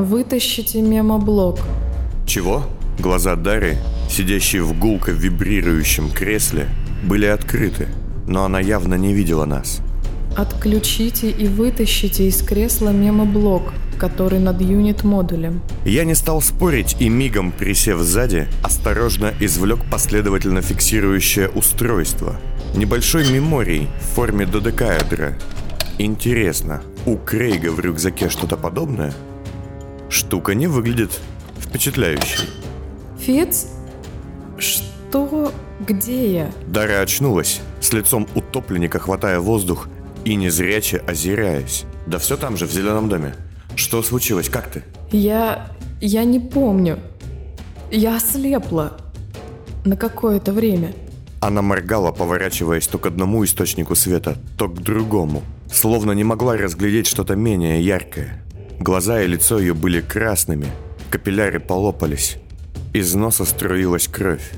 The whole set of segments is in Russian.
Вытащите мемоблок. Чего? Глаза Дарьи, сидящие в гулко вибрирующем кресле, были открыты, но она явно не видела нас. Отключите и вытащите из кресла мемоблок, который над юнит-модулем. Я не стал спорить и мигом, присев сзади, осторожно извлек последовательно фиксирующее устройство. Небольшой меморий в форме додекаэдра. Интересно, у Крейга в рюкзаке что-то подобное? Штука не выглядит впечатляющей. Фиц? Что? Где я? Дара очнулась, с лицом утопленника хватая воздух и незряче озираясь. Да все там же, в зеленом доме. Что случилось? Как ты? Я... я не помню. Я ослепла. На какое-то время. Она моргала, поворачиваясь то к одному источнику света, то к другому. Словно не могла разглядеть что-то менее яркое. Глаза и лицо ее были красными. Капилляры полопались. Из носа струилась кровь.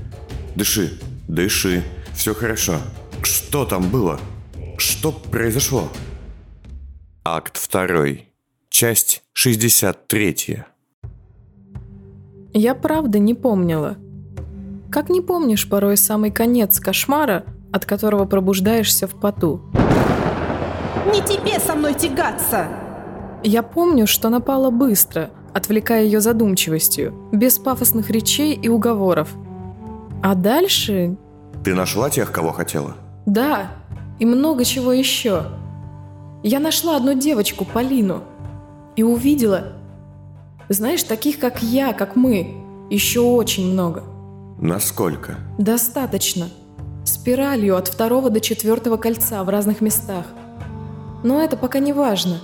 «Дыши, дыши, все хорошо. Что там было? Что произошло?» Акт второй. Часть 63. Я правда не помнила. Как не помнишь порой самый конец кошмара, от которого пробуждаешься в поту? Не тебе со мной тягаться! Я помню, что напала быстро, отвлекая ее задумчивостью, без пафосных речей и уговоров. А дальше... Ты нашла тех, кого хотела? Да, и много чего еще. Я нашла одну девочку, Полину, и увидела... Знаешь, таких, как я, как мы, еще очень много. Насколько? Достаточно. Спиралью от второго до четвертого кольца в разных местах. Но это пока не важно.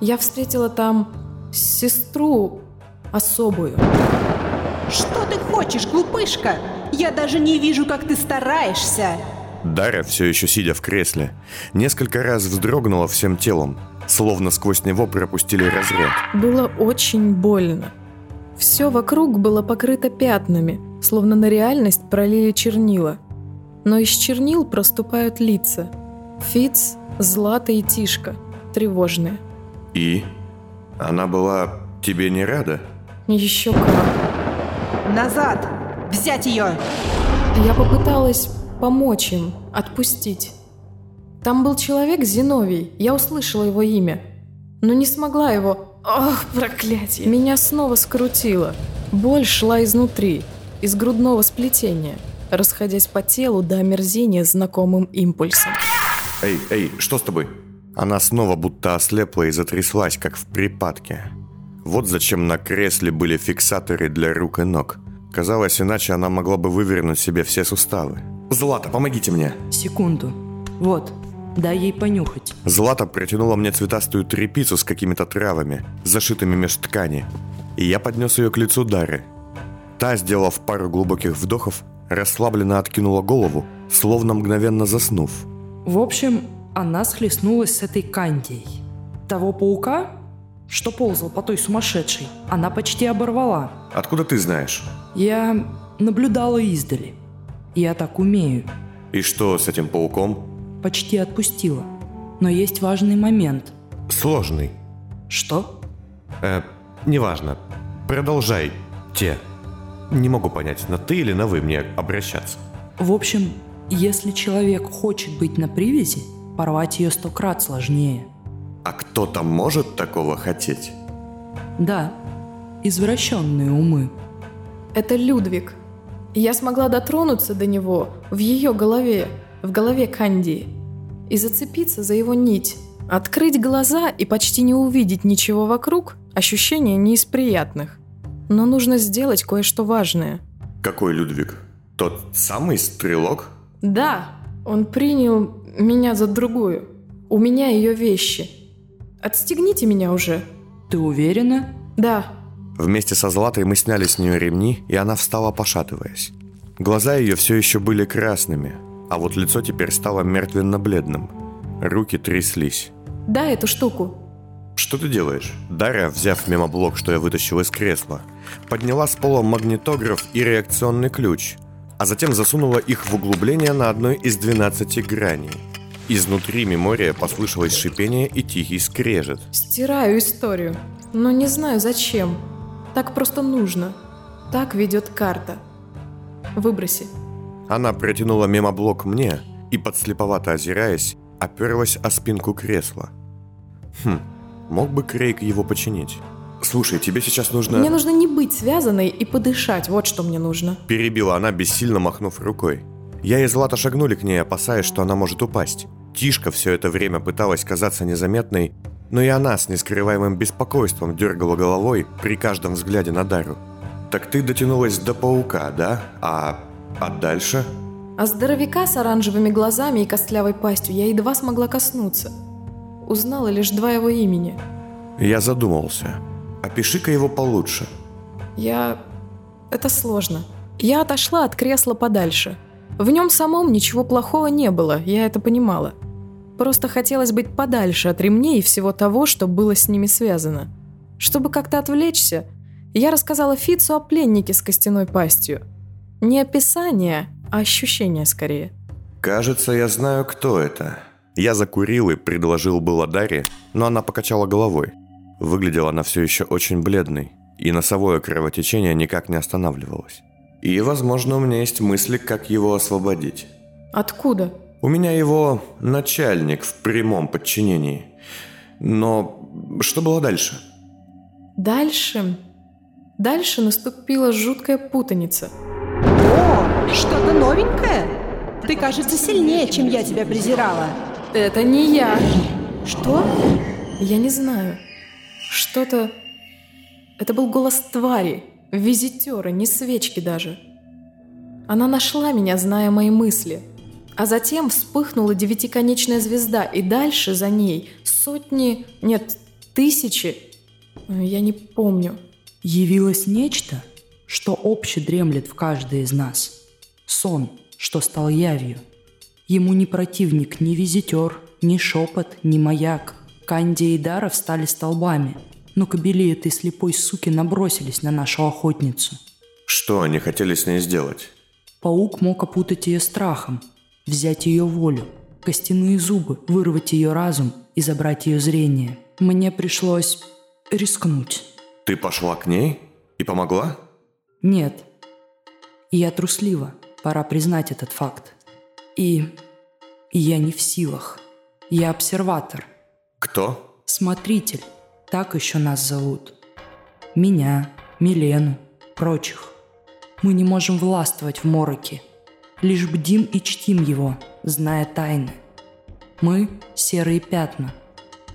Я встретила там сестру особую. Что ты хочешь, глупышка? Я даже не вижу, как ты стараешься. Дарья, все еще сидя в кресле, несколько раз вздрогнула всем телом, словно сквозь него пропустили разряд. Было очень больно. Все вокруг было покрыто пятнами, словно на реальность пролили чернила. Но из чернил проступают лица. Фиц, Злата и Тишка, тревожные. И? Она была тебе не рада? Еще как. Назад! Взять ее! Я попыталась помочь им, отпустить. Там был человек Зиновий, я услышала его имя, но не смогла его... Ох, проклятие! Меня снова скрутило. Боль шла изнутри, из грудного сплетения, расходясь по телу до омерзения знакомым импульсом. Эй, эй, что с тобой? Она снова будто ослепла и затряслась, как в припадке. Вот зачем на кресле были фиксаторы для рук и ног. Казалось, иначе она могла бы вывернуть себе все суставы. «Злата, помогите мне!» Секунду. Вот, дай ей понюхать. Злата протянула мне цветастую трепицу с какими-то травами, зашитыми меж ткани. И я поднес ее к лицу Дары. Та, сделав пару глубоких вдохов, расслабленно откинула голову, словно мгновенно заснув. В общем, она схлестнулась с этой Кандией. Того паука, что ползал по той сумасшедшей, она почти оборвала. Откуда ты знаешь? Я наблюдала издали. Я так умею. И что с этим пауком? Почти отпустила. Но есть важный момент. Сложный. Что? Э, неважно. Продолжай. Те. Не могу понять, на ты или на вы мне обращаться. В общем, если человек хочет быть на привязи, порвать ее сто крат сложнее. А кто-то может такого хотеть? Да, извращенные умы. Это Людвиг. Я смогла дотронуться до него в ее голове, в голове Канди, и зацепиться за его нить. Открыть глаза и почти не увидеть ничего вокруг – ощущение не из приятных. Но нужно сделать кое-что важное. Какой Людвиг? Тот самый стрелок? Да, он принял меня за другую. У меня ее вещи. Отстегните меня уже. Ты уверена? Да. Вместе со Златой мы сняли с нее ремни, и она встала, пошатываясь. Глаза ее все еще были красными, а вот лицо теперь стало мертвенно-бледным. Руки тряслись. Да, эту штуку. «Что ты делаешь?» Дарья, взяв мемоблок, что я вытащил из кресла, подняла с пола магнитограф и реакционный ключ, а затем засунула их в углубление на одной из 12 граней. Изнутри мемория послышалось шипение и тихий скрежет. Стираю историю. Но не знаю зачем. Так просто нужно. Так ведет карта. Выброси. Она протянула мемоблок мне и, подслеповато озираясь, оперлась о спинку кресла. Хм, мог бы Крейг его починить. «Слушай, тебе сейчас нужно...» Мне нужно не быть связанной и подышать, вот что мне нужно. Перебила она, бессильно махнув рукой. Я и Злата шагнули к ней, опасаясь, что она может упасть. Тишка все это время пыталась казаться незаметной, но и она с нескрываемым беспокойством дергала головой при каждом взгляде на Дару. «Так ты дотянулась до паука, да? А, а дальше?» А здоровяка с оранжевыми глазами и костлявой пастью я едва смогла коснуться. Узнала лишь два его имени. Я задумался. Опиши-ка его получше. Я... Это сложно. Я отошла от кресла подальше. В нем самом ничего плохого не было, я это понимала. Просто хотелось быть подальше от ремней и всего того, что было с ними связано. Чтобы как-то отвлечься, я рассказала Фицу о пленнике с костяной пастью. Не описание, а ощущение скорее. Кажется, я знаю, кто это. Я закурил и предложил было Даре, но она покачала головой. Выглядела она все еще очень бледной, и носовое кровотечение никак не останавливалось. И, возможно, у меня есть мысли, как его освободить. Откуда? У меня его начальник в прямом подчинении. Но что было дальше? Дальше... Дальше наступила жуткая путаница. О, что-то новенькое? Ты, кажется, сильнее, чем я тебя презирала. Это не я. Что? Я не знаю. Что-то... Это был голос твари, визитера, не свечки даже. Она нашла меня, зная мои мысли. А затем вспыхнула девятиконечная звезда, и дальше за ней сотни, нет, тысячи, я не помню. Явилось нечто, что обще дремлет в каждой из нас. Сон, что стал явью. Ему не противник ни визитер, ни шепот, ни маяк. Канди и Дара встали столбами, но кобели этой слепой суки набросились на нашу охотницу. Что они хотели с ней сделать? Паук мог опутать ее страхом, взять ее волю, костяные зубы, вырвать ее разум и забрать ее зрение. Мне пришлось рискнуть. Ты пошла к ней и помогла? Нет. Я труслива, пора признать этот факт. И... и я не в силах. Я обсерватор. Кто? Смотритель. Так еще нас зовут. Меня, Милену, прочих. Мы не можем властвовать в мороке. Лишь бдим и чтим его, зная тайны. Мы — серые пятна.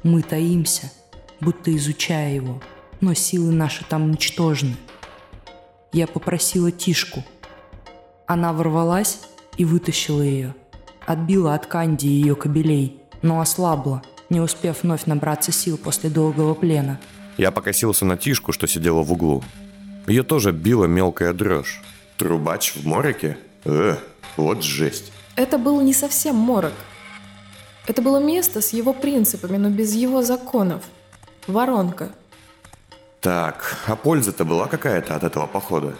Мы таимся, будто изучая его — но силы наши там ничтожны. Я попросила Тишку. Она ворвалась и вытащила ее. Отбила от Канди ее кобелей, но ослабла, не успев вновь набраться сил после долгого плена. Я покосился на Тишку, что сидела в углу. Ее тоже била мелкая дрожь. Трубач в мороке? Э, вот жесть. Это был не совсем морок. Это было место с его принципами, но без его законов. Воронка. Так, а польза-то была какая-то от этого похода?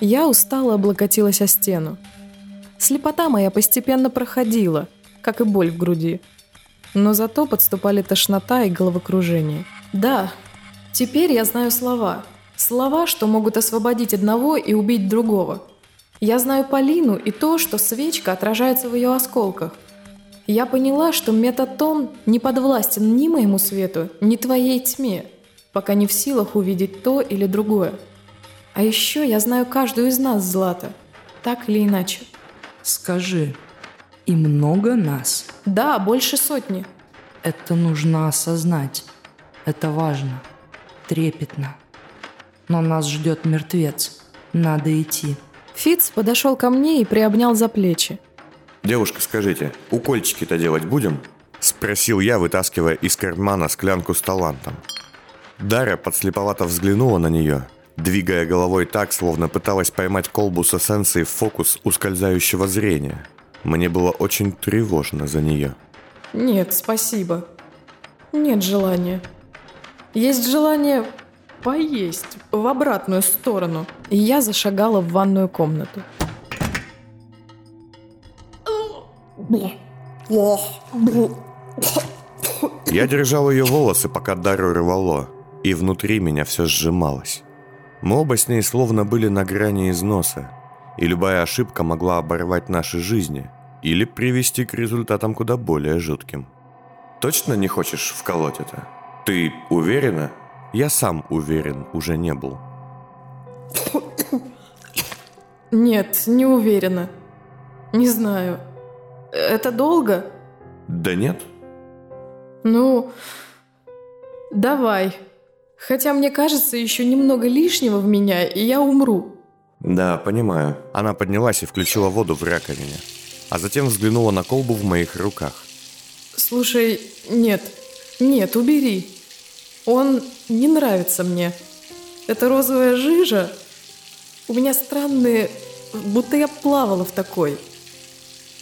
Я устало облокотилась о стену. Слепота моя постепенно проходила, как и боль в груди. Но зато подступали тошнота и головокружение. Да, теперь я знаю слова. Слова, что могут освободить одного и убить другого. Я знаю Полину и то, что свечка отражается в ее осколках. Я поняла, что метатон не подвластен ни моему свету, ни твоей тьме пока не в силах увидеть то или другое. А еще я знаю каждую из нас, Злата, так или иначе. Скажи, и много нас? Да, больше сотни. Это нужно осознать. Это важно. Трепетно. Но нас ждет мертвец. Надо идти. Фиц подошел ко мне и приобнял за плечи. «Девушка, скажите, укольчики-то делать будем?» Спросил я, вытаскивая из кармана склянку с талантом. Дарья подслеповато взглянула на нее, двигая головой так, словно пыталась поймать колбу с эссенцией в фокус ускользающего зрения. Мне было очень тревожно за нее. Нет, спасибо. Нет желания. Есть желание поесть в обратную сторону. И я зашагала в ванную комнату. Я держал ее волосы, пока Дарью рвало. и внутри меня все сжималось. Мы оба с ней словно были на грани износа, и любая ошибка могла оборвать наши жизни или привести к результатам куда более жутким. «Точно не хочешь вколоть это? Ты уверена?» Я сам уверен уже не был. Нет, не уверена. Не знаю. Это долго? Да нет. Ну, давай. Хотя мне кажется, еще немного лишнего в меня, и я умру. Да, понимаю. Она поднялась и включила воду в раковине, а затем взглянула на колбу в моих руках. Слушай, нет, нет, убери. Он не нравится мне. Это розовая жижа. У меня странные... Будто я плавала в такой.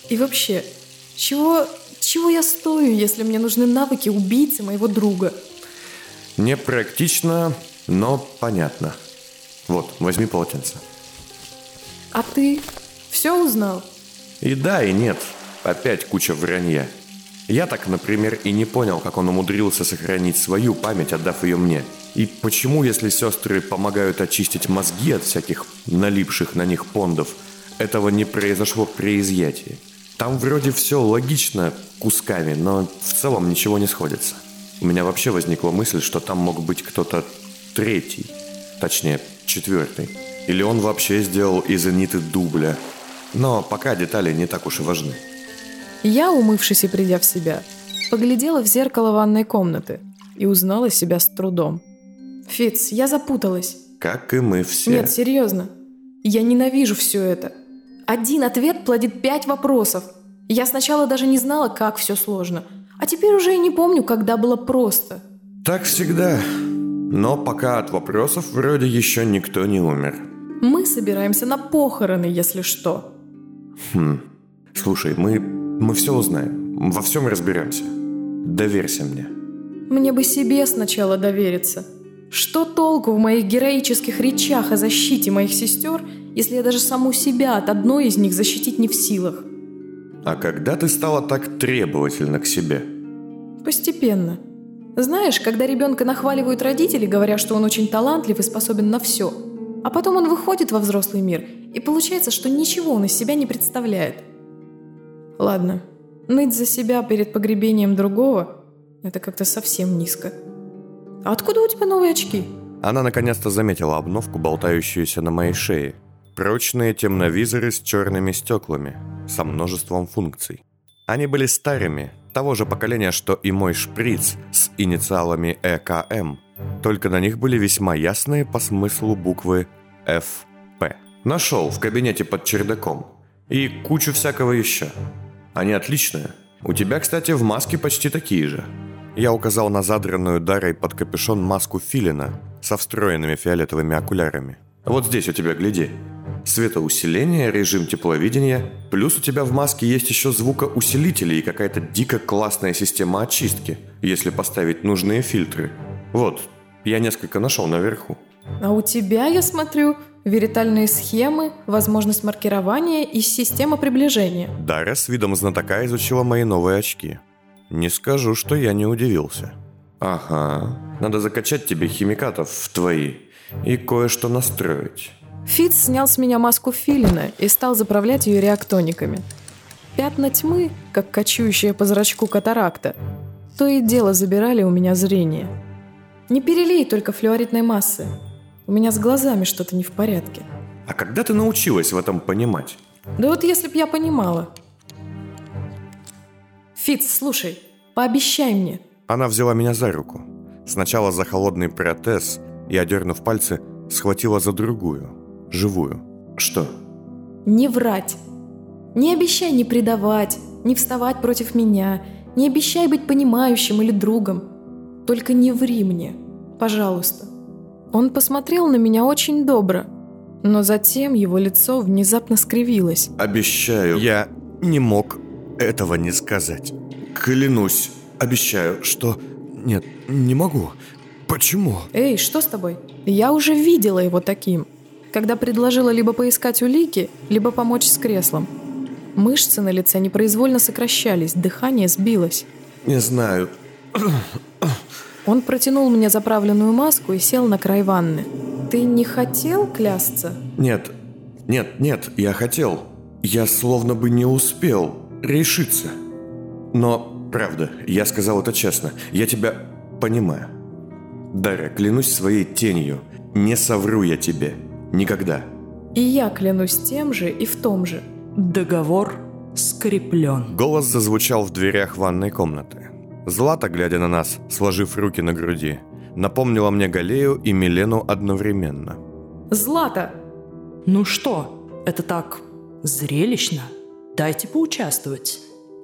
И вообще, чего, чего я стою, если мне нужны навыки убийцы моего друга? Непрактично, но понятно. Вот, возьми полотенце. А ты все узнал? И да, и нет. Опять куча вранья. Я так, например, и не понял, как он умудрился сохранить свою память, отдав ее мне. И почему, если сестры помогают очистить мозги от всяких налипших на них пондов, этого не произошло при изъятии? Там вроде все логично кусками, но в целом ничего не сходится. У меня вообще возникла мысль, что там мог быть кто-то третий, точнее, четвертый. Или он вообще сделал из Аниты дубля. Но пока детали не так уж и важны. Я, умывшись и придя в себя, поглядела в зеркало ванной комнаты и узнала себя с трудом. Фиц, я запуталась. Как и мы все. Нет, серьезно. Я ненавижу все это. Один ответ плодит пять вопросов. Я сначала даже не знала, как все сложно. А теперь уже и не помню, когда было просто. Так всегда. Но пока от вопросов вроде еще никто не умер. Мы собираемся на похороны, если что. Хм. Слушай, мы мы все узнаем, во всем разберемся. Доверься мне. Мне бы себе сначала довериться. Что толку в моих героических речах о защите моих сестер, если я даже саму себя от одной из них защитить не в силах? А когда ты стала так требовательна к себе? Постепенно. Знаешь, когда ребенка нахваливают родители, говоря, что он очень талантлив и способен на все, а потом он выходит во взрослый мир, и получается, что ничего он из себя не представляет – Ладно, ныть за себя перед погребением другого – это как-то совсем низко. А откуда у тебя новые очки? Она наконец-то заметила обновку, болтающуюся на моей шее. Прочные темновизоры с черными стеклами, со множеством функций. Они были старыми, того же поколения, что и мой шприц с инициалами ЭКМ, только на них были весьма ясные по смыслу буквы ФП. Нашел в кабинете под чердаком. И кучу всякого еще. Они отличные. У тебя, кстати, в маске почти такие же. Я указал на задранную дарой под капюшон маску филина со встроенными фиолетовыми окулярами. Вот здесь у тебя, гляди. Светоусиление, режим тепловидения, плюс у тебя в маске есть еще звукоусилители и какая-то дико классная система очистки, если поставить нужные фильтры. Вот, я несколько нашел наверху. А у тебя, я смотрю, веритальные схемы, возможность маркирования и система приближения. Дара с видом знатока изучила мои новые очки. Не скажу, что я не удивился. Ага, надо закачать тебе химикатов в твои и кое-что настроить. Фиц снял с меня маску филина и стал заправлять ее реактониками. Пятна тьмы, как кочующая по зрачку катаракта, то и дело забирали у меня зрение. Не перелей только флюоритной массы, у меня с глазами что-то не в порядке. А когда ты научилась в этом понимать? Да вот если б я понимала. Фиц, слушай, пообещай мне. Она взяла меня за руку. Сначала за холодный протез и, одернув пальцы, схватила за другую, живую. Что? Не врать. Не обещай не предавать, не вставать против меня, не обещай быть понимающим или другом. Только не ври мне, пожалуйста. Он посмотрел на меня очень добро, но затем его лицо внезапно скривилось. «Обещаю, я не мог этого не сказать. Клянусь, обещаю, что... Нет, не могу. Почему?» «Эй, что с тобой? Я уже видела его таким, когда предложила либо поискать улики, либо помочь с креслом. Мышцы на лице непроизвольно сокращались, дыхание сбилось. «Не знаю. Он протянул мне заправленную маску и сел на край ванны. «Ты не хотел клясться?» Нет, нет, нет, я хотел. Я словно бы не успел решиться. Но, правда, я сказал это честно. Я тебя понимаю. Дарья, клянусь своей тенью. Не совру я тебе. Никогда. И я клянусь тем же и в том же. Договор скреплен. Голос зазвучал в дверях ванной комнаты. Злата, глядя на нас, сложив руки на груди, напомнила мне Галею и Милену одновременно. «Злата!» Ну что, это так зрелищно? Дайте поучаствовать.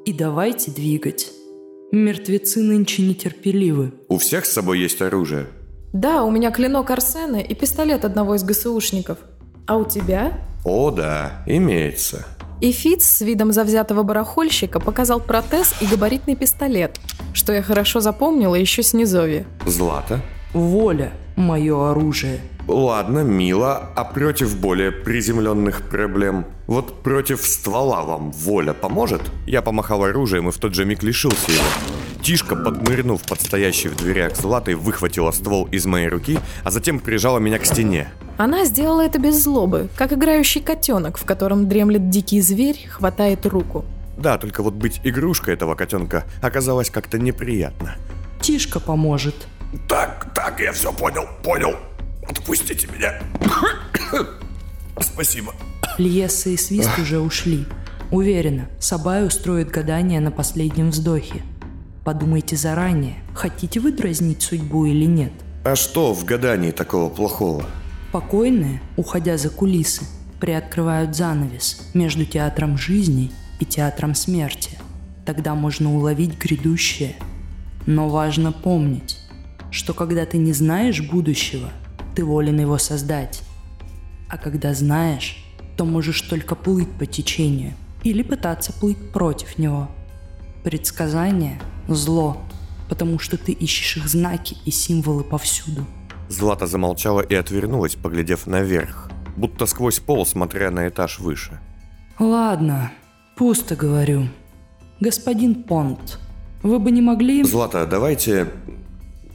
И давайте двигать. Мертвецы нынче нетерпеливы. У всех с собой есть оружие. «Да, у меня клинок Арсена и пистолет одного из ГСУшников. А у тебя?» О, да, имеется. И Фиц с видом завзятого барахольщика показал протез и габаритный пистолет, что я хорошо запомнила еще с низови. Злата? Воля – мое оружие. Ладно, мило, а против более приземленных проблем? Вот против ствола вам воля поможет? Я помахал оружием и в тот же миг лишился его. Тишка, поднырнув под стоящей в дверях Златой, выхватила ствол из моей руки, а затем прижала меня к стене. Она сделала это без злобы, как играющий котенок, в котором дремлет дикий зверь, хватает руку. Да, только вот быть игрушкой этого котенка оказалось как-то неприятно. Тишка поможет. Так, так, я все понял, понял. Отпустите меня. Спасибо. Льеса и Свист уже ушли. Уверена, Сабай устроит гадание на последнем вздохе. Подумайте заранее, хотите вы дразнить судьбу или нет. А что в гадании такого плохого? Покойные, уходя за кулисы, приоткрывают занавес между театром жизни и театром смерти. Тогда можно уловить грядущее. Но важно помнить, что когда ты не знаешь будущего, ты волен его создать. А когда знаешь, то можешь только плыть по течению или пытаться плыть против него. Предсказание – зло, потому что ты ищешь их знаки и символы повсюду. Злата замолчала и отвернулась, поглядев наверх, будто сквозь пол, смотря на этаж выше. Ладно, пусто говорю. Господин Понт, вы бы не могли... Злата, давайте...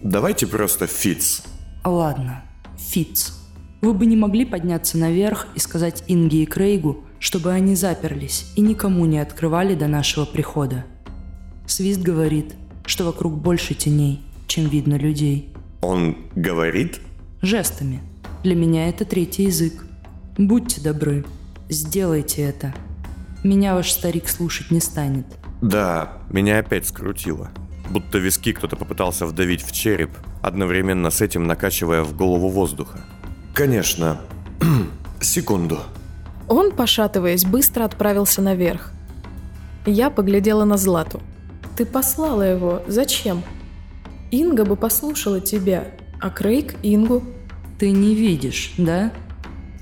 Давайте просто Фиц. Ладно, Фиц. Вы бы не могли подняться наверх и сказать Инге и Крейгу, чтобы они заперлись и никому не открывали до нашего прихода. Свист говорит, что вокруг больше теней, чем видно людей. Он говорит? Жестами. Для меня это третий язык. Будьте добры, сделайте это. Меня ваш старик слушать не станет. Да, меня опять скрутило. Будто виски кто-то попытался вдавить в череп, одновременно с этим накачивая в голову воздуха. Конечно. Секунду. Он, пошатываясь, быстро отправился наверх. Я поглядела на Злату. Ты послала его. Зачем? Инга бы послушала тебя, а Крейг – Ингу. Ты не видишь, да?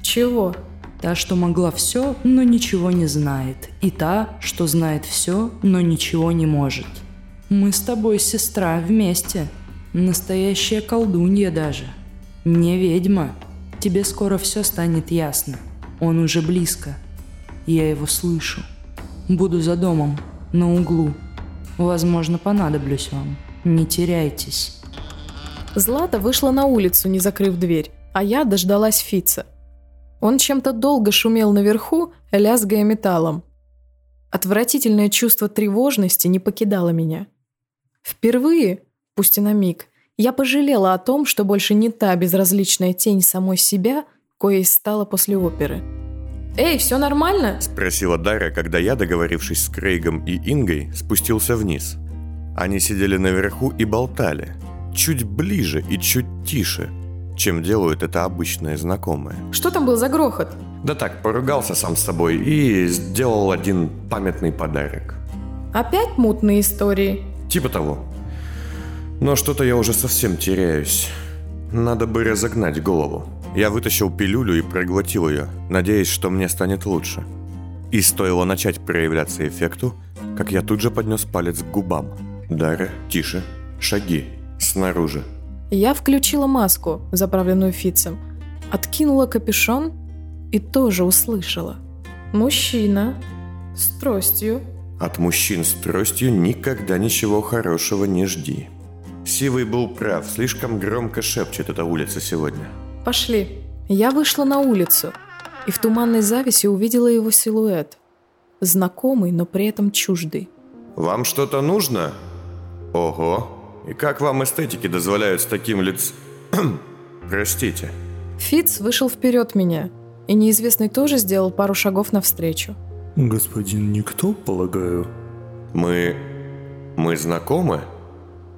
Чего? Та, что могла все, но ничего не знает. И та, что знает все, но ничего не может. Мы с тобой, сестра, вместе. Настоящая колдунья даже. Не ведьма. Тебе скоро все станет ясно. Он уже близко. Я его слышу. Буду за домом, на углу. Возможно, понадоблюсь вам. Не теряйтесь. Злата вышла на улицу, не закрыв дверь, а я дождалась Фица. Он чем-то долго шумел наверху, лязгая металлом. Отвратительное чувство тревожности не покидало меня. Впервые, пусть и на миг, я пожалела о том, что больше не та безразличная тень самой себя, коей стала после оперы. «Эй, все нормально?» – спросила Дарья, когда я, договорившись с Крейгом и Ингой, спустился вниз. Они сидели наверху и болтали, чуть ближе и чуть тише, чем делают это обычные знакомые. Что там был за грохот? Да так, поругался сам с собой и сделал один памятный подарок. Опять мутные истории? Типа того. Но что-то я уже совсем теряюсь. Надо бы разогнать голову. Я вытащил пилюлю и проглотил ее, надеясь, что мне станет лучше. И стоило начать проявляться эффекту, как я тут же поднес палец к губам. Дарья, тише, шаги, снаружи. Я включила маску, заправленную Фицем, откинула капюшон и тоже услышала. Мужчина с тростью. От мужчин с тростью никогда ничего хорошего не жди. Сивый был прав, слишком громко шепчет эта улица сегодня. Пошли. Я вышла на улицу и в туманной зависи увидела его силуэт. Знакомый, но при этом чуждый. Вам что-то нужно? Ого. И как вам эстетики дозволяют с таким лиц... Простите. Фиц вышел вперед меня, и неизвестный тоже сделал пару шагов навстречу. Господин Никто, полагаю? Мы... мы знакомы?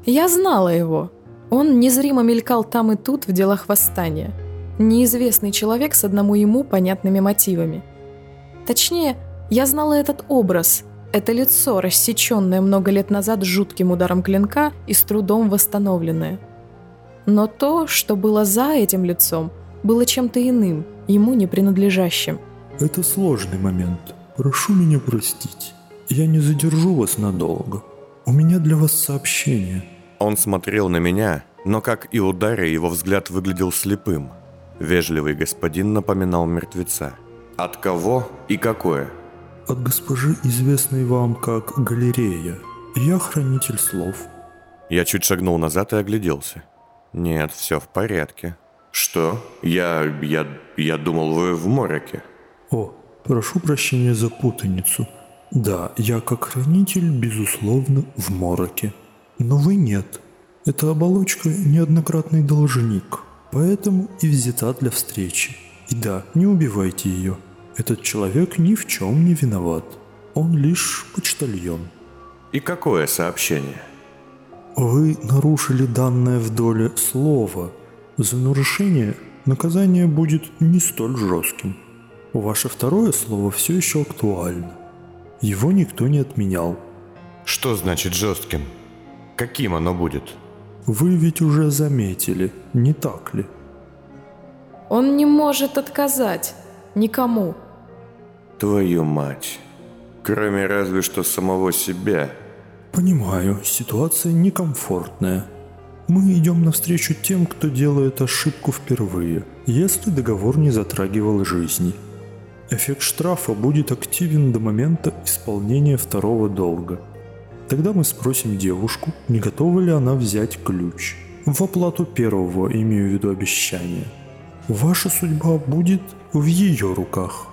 Я знала его. Он незримо мелькал там и тут в делах восстания. Неизвестный человек с одному ему понятными мотивами. Точнее, я знала этот образ, это лицо, рассеченное много лет назад жутким ударом клинка и с трудом восстановленное. Но то, что было за этим лицом, было чем-то иным, ему не принадлежащим. Это сложный момент. Прошу меня простить. Я не задержу вас надолго. У меня для вас сообщение. Он смотрел на меня, но, как и у Дарьи, его взгляд выглядел слепым. Вежливый господин напоминал мертвеца. От кого и какое? От госпожи, известной вам как Галерея. Я хранитель слов. Я чуть шагнул назад и огляделся. Нет, все в порядке. Что? Я... я... я думал, вы в мороке. О, прошу прощения за путаницу. Да, я как хранитель, безусловно, в мороке. Но вы нет. Эта оболочка неоднократный должник, поэтому и взята для встречи. И да, не убивайте ее. Этот человек ни в чем не виноват. Он лишь почтальон. И какое сообщение? Вы нарушили данное в доле слово. За нарушение наказание будет не столь жестким. Ваше второе слово все еще актуально. Его никто не отменял. Что значит жестким? Каким оно будет? Вы ведь уже заметили, не так ли? Он не может отказать. Никому. Твою мать. Кроме разве что самого себя. Понимаю, ситуация некомфортная. Мы идем навстречу тем, кто делает ошибку впервые, если договор не затрагивал жизни. Эффект штрафа будет активен до момента исполнения второго долга. Тогда мы спросим девушку, не готова ли она взять ключ. В оплату первого имею в виду обещание. Ваша судьба будет в ее руках.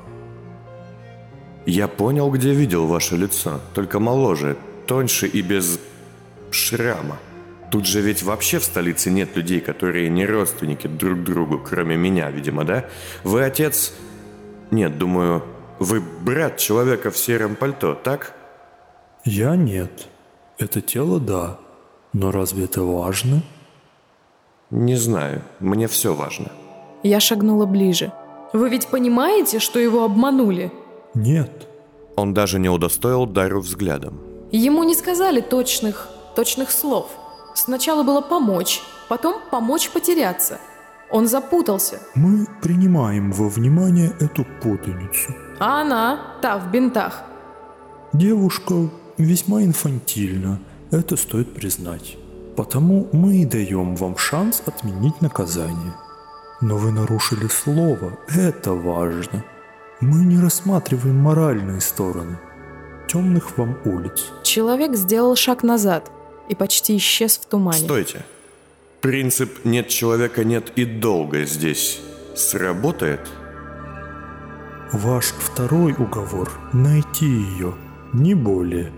Я понял, где видел ваше лицо, только моложе, тоньше и без шрама. Тут же ведь вообще в столице нет людей, которые не родственники друг другу, кроме меня, видимо, да? Вы отец... Нет, думаю, вы брат человека в сером пальто, так? Я нет. Это тело да. Но разве это важно? Не знаю. Мне все важно. Я шагнула ближе. Вы ведь понимаете, что его обманули? Нет. Он даже не удостоил Дару взглядом. Ему не сказали точных, точных слов. Сначала было помочь, потом помочь потеряться. Он запутался. Мы принимаем во внимание эту путаницу. А она, та в бинтах. Девушка весьма инфантильна, это стоит признать. Потому мы и даем вам шанс отменить наказание. Но вы нарушили слово, это важно. Мы не рассматриваем моральные стороны. Темных вам улиц. Человек сделал шаг назад и почти исчез в тумане. Стойте. Принцип «нет человека, нет и долго» здесь сработает? Ваш второй уговор – найти ее, не более.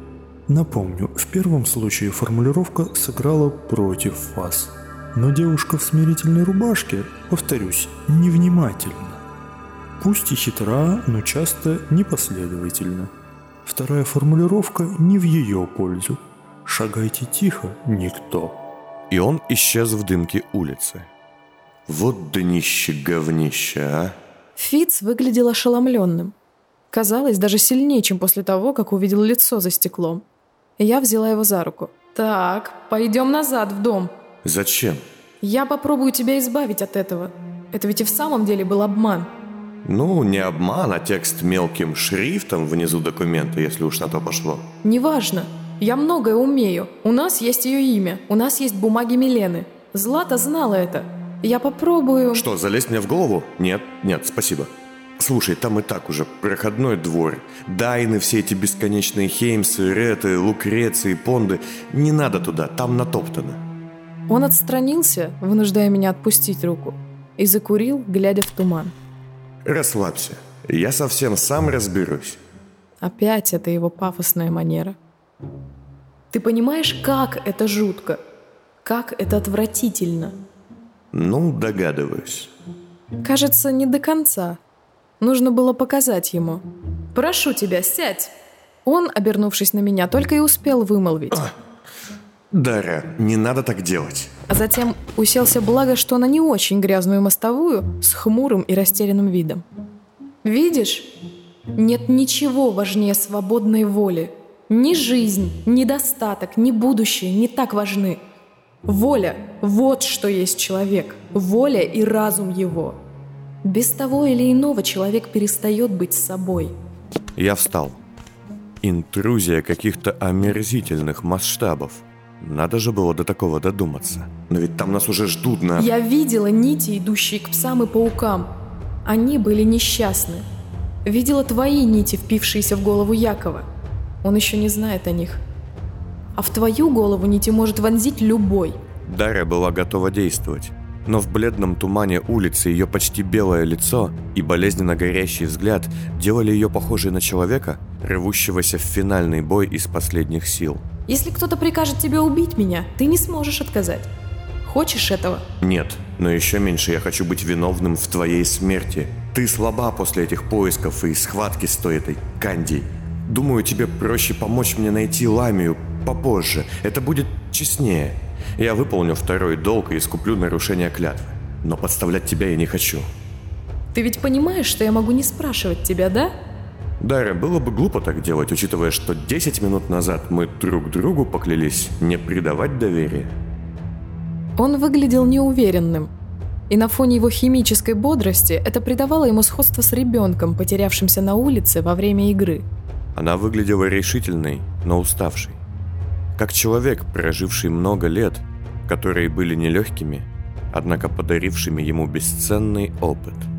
Напомню, в первом случае формулировка сыграла против вас. Но девушка в смирительной рубашке, повторюсь, невнимательна. Пусть и хитра, но часто непоследовательна. Вторая формулировка не в ее пользу. Шагайте тихо, никто. И он исчез в дымке улицы. Вот днище говнище, а! Фиц выглядел ошеломленным. Казалось, даже сильнее, чем после того, как увидел лицо за стеклом. Я взяла его за руку. «Так, пойдем назад в дом». Зачем? «Я попробую тебя избавить от этого. Это ведь и в самом деле был обман». Ну, не обман, а текст мелким шрифтом внизу документа, если уж на то пошло. «Неважно. Я многое умею. У нас есть ее имя. У нас есть бумаги Милены. Злата знала это. Я попробую...» Что, залезть мне в голову? Нет, нет, спасибо. Слушай, там и так уже проходной двор. Дайны, все эти бесконечные Хеймсы, Реты, Лукреции, Понды. Не надо туда, там натоптано. Он отстранился, вынуждая меня отпустить руку, и закурил, глядя в туман. Расслабься. Я совсем сам разберусь. Опять это его пафосная манера. Ты понимаешь, как это жутко? Как это отвратительно? Ну, догадываюсь. Кажется, не до конца. Нужно было показать ему. «Прошу тебя, сядь!» Он, обернувшись на меня, только и успел вымолвить. Дарья, не надо так делать. А затем уселся благо, что на не очень грязную мостовую с хмурым и растерянным видом. «Видишь? Нет ничего важнее свободной воли. Ни жизнь, ни достаток, ни будущее не так важны. Воля – вот что есть человек. Воля и разум его. Без того или иного человек перестает быть собой. Я встал. Интрузия каких-то омерзительных масштабов. Надо же было до такого додуматься. Но ведь там нас уже ждут на... Я видела нити, идущие к псам и паукам. Они были несчастны. Видела твои нити, впившиеся в голову Якова. Он еще не знает о них. А в твою голову нити может вонзить любой. Дарья была готова действовать. Но в бледном тумане улицы ее почти белое лицо и болезненно горящий взгляд делали ее похожей на человека, рвущегося в финальный бой из последних сил. Если кто-то прикажет тебе убить меня, ты не сможешь отказать. Хочешь этого? Нет, но еще меньше я хочу быть виновным в твоей смерти. Ты слаба после этих поисков и схватки с той этой Канди. Думаю, тебе проще помочь мне найти Ламию попозже. Это будет честнее. Я выполню второй долг и искуплю нарушение клятвы. Но подставлять тебя я не хочу. Ты ведь понимаешь, что я могу не спрашивать тебя, да? Дарья, было бы глупо так делать, учитывая, что 10 минут назад мы друг другу поклялись не предавать доверие. Он выглядел неуверенным. И на фоне его химической бодрости это придавало ему сходство с ребенком, потерявшимся на улице во время игры. Она выглядела решительной, но уставшей. Как человек, проживший много лет, которые были нелегкими, однако подарившими ему бесценный опыт –